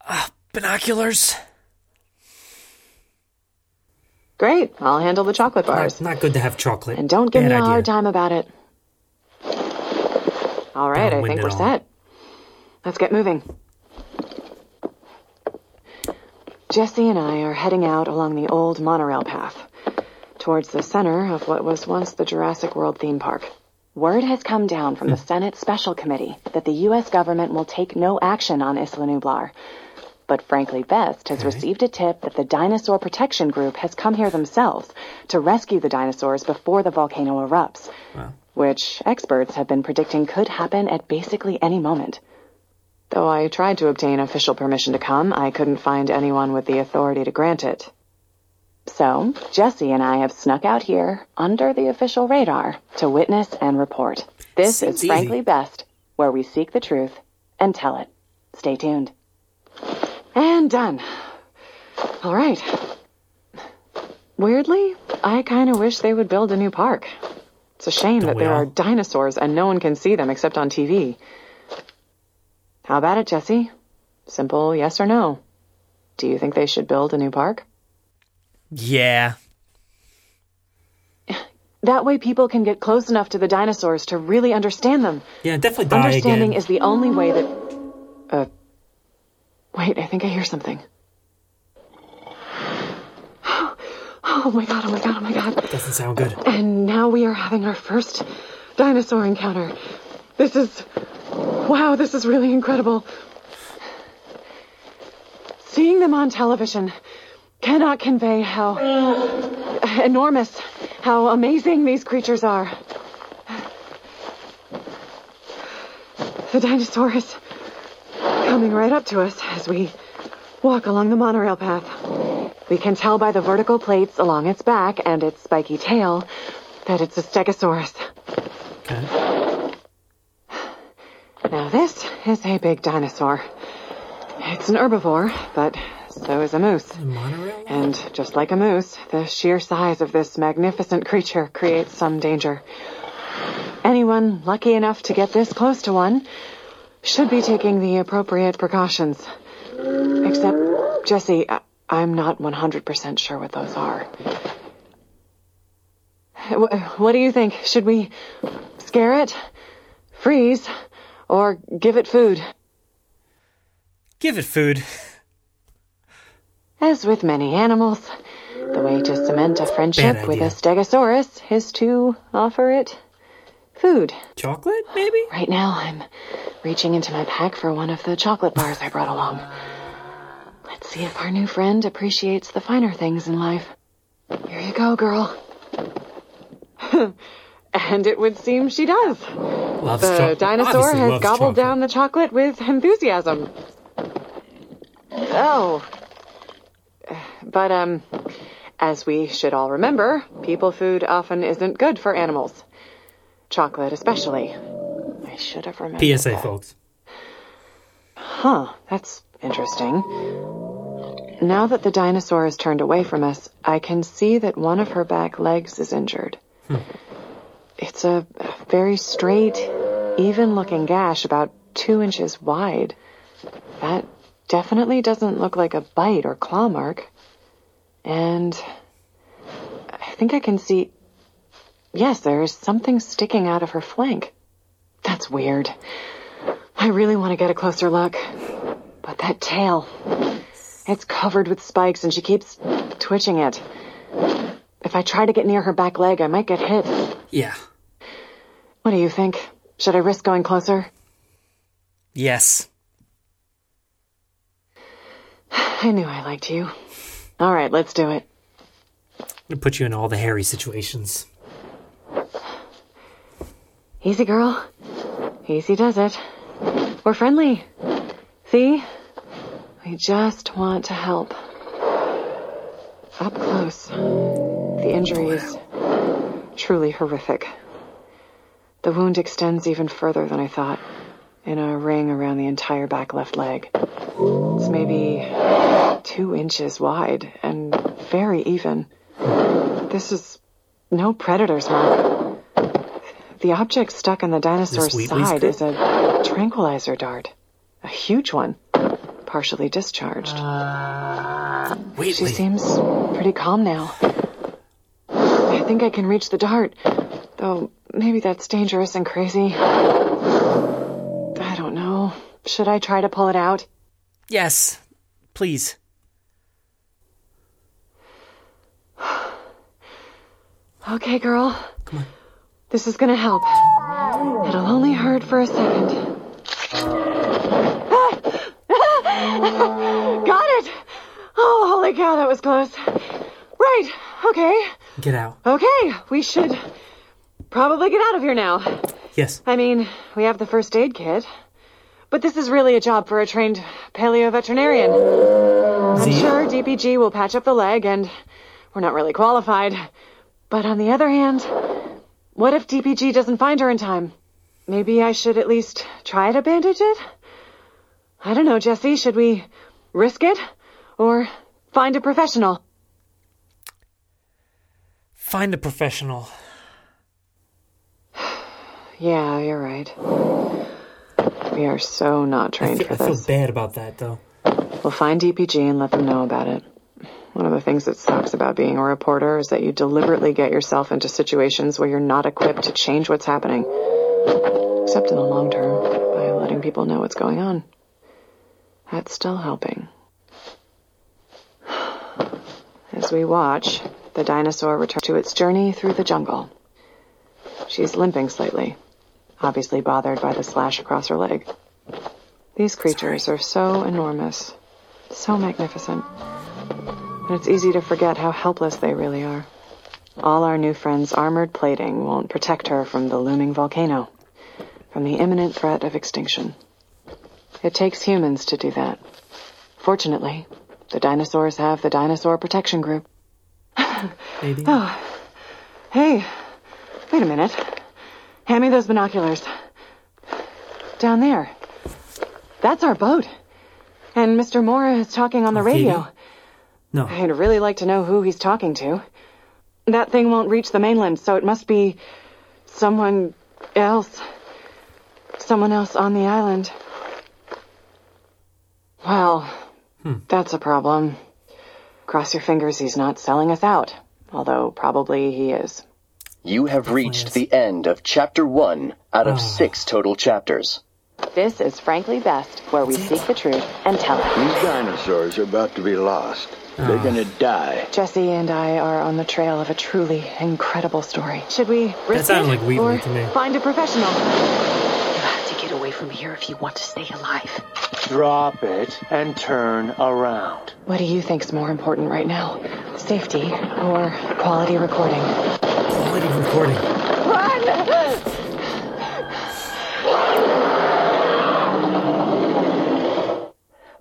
Uh, binoculars? Great. I'll handle the chocolate bars. Not, not good to have chocolate. And don't give Bad me a idea. hard time about it. All right, I think it we're all. set. Let's get moving. Jesse and I are heading out along the old monorail path towards the center of what was once the Jurassic World theme park. Word has come down from the hmm. Senate Special Committee that the U.S. government will take no action on Isla Nublar. But Frankly Best has received a tip that the Dinosaur Protection Group has come here themselves to rescue the dinosaurs before the volcano erupts, which experts have been predicting could happen at basically any moment. Though I tried to obtain official permission to come, I couldn't find anyone with the authority to grant it. So, Jesse and I have snuck out here under the official radar to witness and report. This Seems is easy. Frankly Best, where we seek the truth and tell it. Stay tuned. And done. All right. Weirdly, I kind of wish they would build a new park. It's a shame Don't that there all? are dinosaurs and no one can see them except on TV. How about it, Jesse? Simple yes or no. Do you think they should build a new park? Yeah. That way people can get close enough to the dinosaurs to really understand them. Yeah, definitely die Understanding again. is the only way that. Uh. Wait, I think I hear something. Oh my god, oh my god, oh my god. Doesn't sound good. And now we are having our first dinosaur encounter. This is. Wow, this is really incredible. Seeing them on television cannot convey how enormous, how amazing these creatures are. The dinosaur is coming right up to us as we walk along the monorail path. We can tell by the vertical plates along its back and its spiky tail that it's a stegosaurus. Okay. Now this is a big dinosaur. It's an herbivore, but so is a moose. A? And just like a moose, the sheer size of this magnificent creature creates some danger. Anyone lucky enough to get this close to one should be taking the appropriate precautions. Except, Jesse, I- I'm not 100% sure what those are. Wh- What do you think? Should we scare it, freeze, or give it food? Give it food. As with many animals, the way to cement a friendship with a stegosaurus is to offer it food. Chocolate, maybe? Right now, I'm reaching into my pack for one of the chocolate bars I brought along. Let's see if our new friend appreciates the finer things in life. Here you go, girl. and it would seem she does. Loves the choc- dinosaur has gobbled chocolate. down the chocolate with enthusiasm. Oh. But, um, as we should all remember, people food often isn't good for animals. Chocolate, especially. I should have remembered. PSA, that. folks. Huh, that's interesting. Now that the dinosaur has turned away from us, I can see that one of her back legs is injured. It's a very straight, even looking gash about two inches wide. That definitely doesn't look like a bite or claw mark. And I think I can see. Yes, there is something sticking out of her flank. That's weird. I really want to get a closer look. But that tail. It's covered with spikes and she keeps twitching it. If I try to get near her back leg, I might get hit. Yeah. What do you think? Should I risk going closer? Yes. I knew I liked you. All right, let's do it. I'm gonna put you in all the hairy situations. Easy, girl. Easy does it. We're friendly. See? We just want to help. Up close. The injury is truly horrific. The wound extends even further than I thought, in a ring around the entire back left leg. It's maybe two inches wide and very even. This is no predator's mark. The object stuck in the dinosaur's side is a tranquilizer dart. A huge one. Partially discharged. She seems pretty calm now. I think I can reach the dart. Though maybe that's dangerous and crazy. I don't know. Should I try to pull it out? Yes. Please. Okay, girl. Come on. This is gonna help. It'll only hurt for a second. Got it! Oh, holy cow, that was close. Right, okay. Get out. Okay, we should probably get out of here now. Yes. I mean, we have the first aid kit. But this is really a job for a trained paleo veterinarian. I'm sure DPG will patch up the leg, and we're not really qualified. But on the other hand, what if DPG doesn't find her in time? Maybe I should at least try to bandage it? I don't know, Jesse. Should we risk it? Or find a professional? Find a professional. Yeah, you're right. We are so not I trained feel, for I feel this. bad about that, though. We'll find DPG and let them know about it. One of the things that sucks about being a reporter is that you deliberately get yourself into situations where you're not equipped to change what's happening. Except in the long term, by letting people know what's going on. That's still helping. As we watch, the dinosaur returns to its journey through the jungle. She's limping slightly, obviously bothered by the slash across her leg. These creatures are so enormous, so magnificent, and it's easy to forget how helpless they really are. All our new friend's armored plating won't protect her from the looming volcano. from the imminent threat of extinction. It takes humans to do that. Fortunately, the dinosaurs have the Dinosaur Protection Group. Maybe. Oh. Hey, wait a minute. Hand me those binoculars. Down there. That's our boat. And Mr. Mora is talking on the oh, radio. No. I'd really like to know who he's talking to. That thing won't reach the mainland, so it must be someone else. Someone else on the island. Well, hmm. that's a problem. Cross your fingers he's not selling us out, although probably he is. You have reached the end of chapter one out of ah. six total chapters. This is frankly best, where we seek the truth and tell it. These dinosaurs are about to be lost. They're ah. gonna die. Jesse and I are on the trail of a truly incredible story. Should we risk That sounded it like Wheatley or to me. find a professional? You have to get away from here if you want to stay alive. Drop it and turn around. What do you think's more important right now? Safety or quality recording? Quality recording. Run!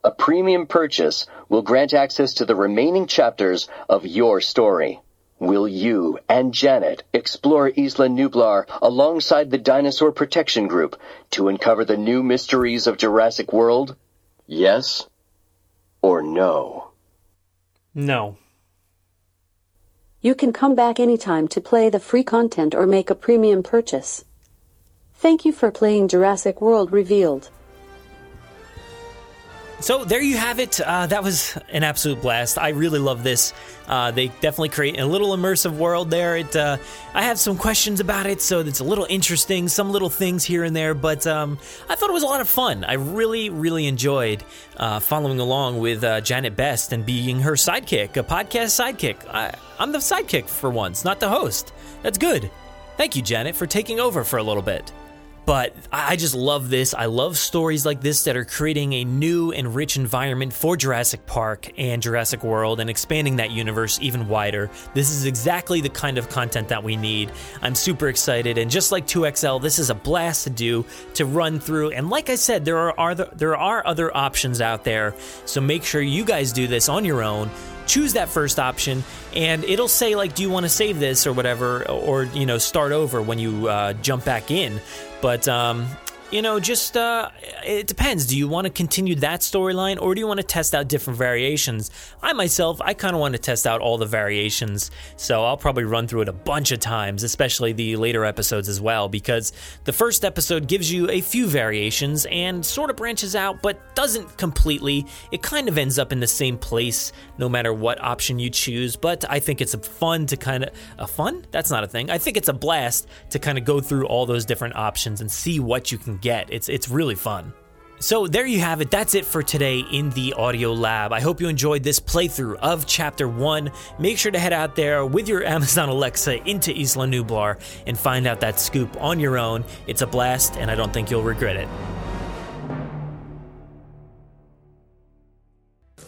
A premium purchase will grant access to the remaining chapters of your story. Will you and Janet explore Isla Nublar alongside the Dinosaur Protection Group to uncover the new mysteries of Jurassic World? Yes or no? No. You can come back anytime to play the free content or make a premium purchase. Thank you for playing Jurassic World Revealed. So there you have it. Uh, that was an absolute blast. I really love this. Uh, they definitely create a little immersive world there. It, uh, I have some questions about it, so it's a little interesting. Some little things here and there, but um, I thought it was a lot of fun. I really, really enjoyed uh, following along with uh, Janet Best and being her sidekick, a podcast sidekick. I, I'm the sidekick for once, not the host. That's good. Thank you, Janet, for taking over for a little bit. But I just love this. I love stories like this that are creating a new and rich environment for Jurassic Park and Jurassic World and expanding that universe even wider. This is exactly the kind of content that we need. I'm super excited, and just like 2XL, this is a blast to do to run through. And like I said, there are other, there are other options out there. So make sure you guys do this on your own choose that first option and it'll say like do you want to save this or whatever or you know start over when you uh, jump back in. But um, you know just uh, it depends. Do you want to continue that storyline or do you want to test out different variations? I myself i kind of want to test out all the variations so i'll probably run through it a bunch of times especially the later episodes as well because the first episode gives you a few variations and sort of branches out but doesn't completely. It kind of ends up in the same place no matter what option you choose but i think it's a fun to kind of a fun? That's not a thing. I think it's a blast to kind of go through all those different options and see what you can get it's it's really fun so there you have it. That's it for today in the Audio Lab. I hope you enjoyed this playthrough of Chapter 1. Make sure to head out there with your Amazon Alexa into Isla Nublar and find out that scoop on your own. It's a blast, and I don't think you'll regret it.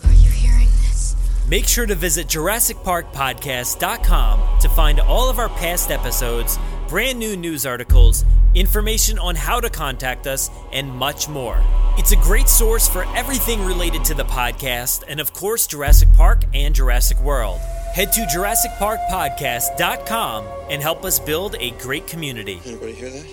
Are you hearing this? Make sure to visit JurassicParkPodcast.com to find all of our past episodes, brand new news articles, information on how to contact us, and much more. It's a great source for everything related to the podcast, and of course, Jurassic Park and Jurassic World. Head to JurassicParkPodcast.com and help us build a great community. Anybody hear that?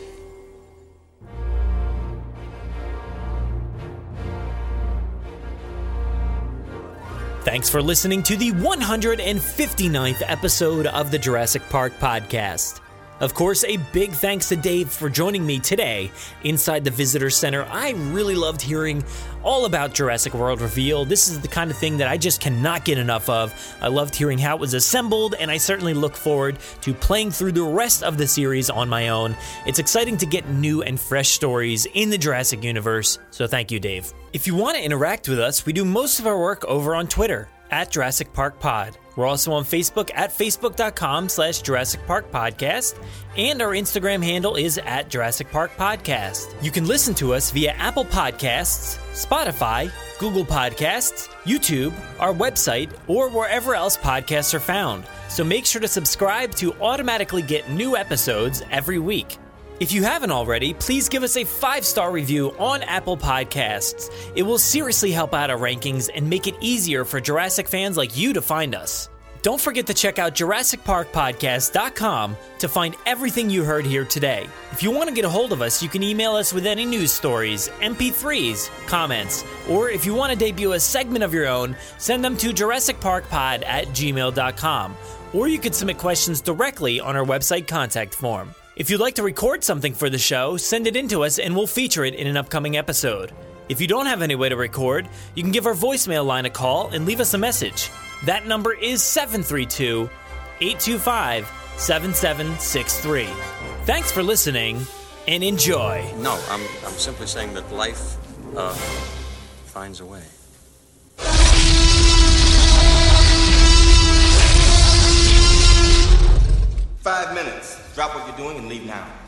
Thanks for listening to the 159th episode of the Jurassic Park Podcast. Of course, a big thanks to Dave for joining me today inside the Visitor Center. I really loved hearing all about Jurassic World Reveal. This is the kind of thing that I just cannot get enough of. I loved hearing how it was assembled, and I certainly look forward to playing through the rest of the series on my own. It's exciting to get new and fresh stories in the Jurassic universe, so thank you, Dave. If you want to interact with us, we do most of our work over on Twitter at Jurassic Park Pod. We're also on Facebook at facebook.com slash Jurassic Park Podcast, and our Instagram handle is at Jurassic Park Podcast. You can listen to us via Apple Podcasts, Spotify, Google Podcasts, YouTube, our website, or wherever else podcasts are found. So make sure to subscribe to automatically get new episodes every week. If you haven't already, please give us a five star review on Apple Podcasts. It will seriously help out our rankings and make it easier for Jurassic fans like you to find us. Don't forget to check out JurassicParkPodcast.com to find everything you heard here today. If you want to get a hold of us, you can email us with any news stories, MP3s, comments, or if you want to debut a segment of your own, send them to JurassicParkPod at gmail.com. Or you could submit questions directly on our website contact form. If you'd like to record something for the show, send it in to us and we'll feature it in an upcoming episode. If you don't have any way to record, you can give our voicemail line a call and leave us a message. That number is 732 825 7763. Thanks for listening and enjoy. No, I'm, I'm simply saying that life uh, finds a way. Five minutes. Drop what you're doing and leave now.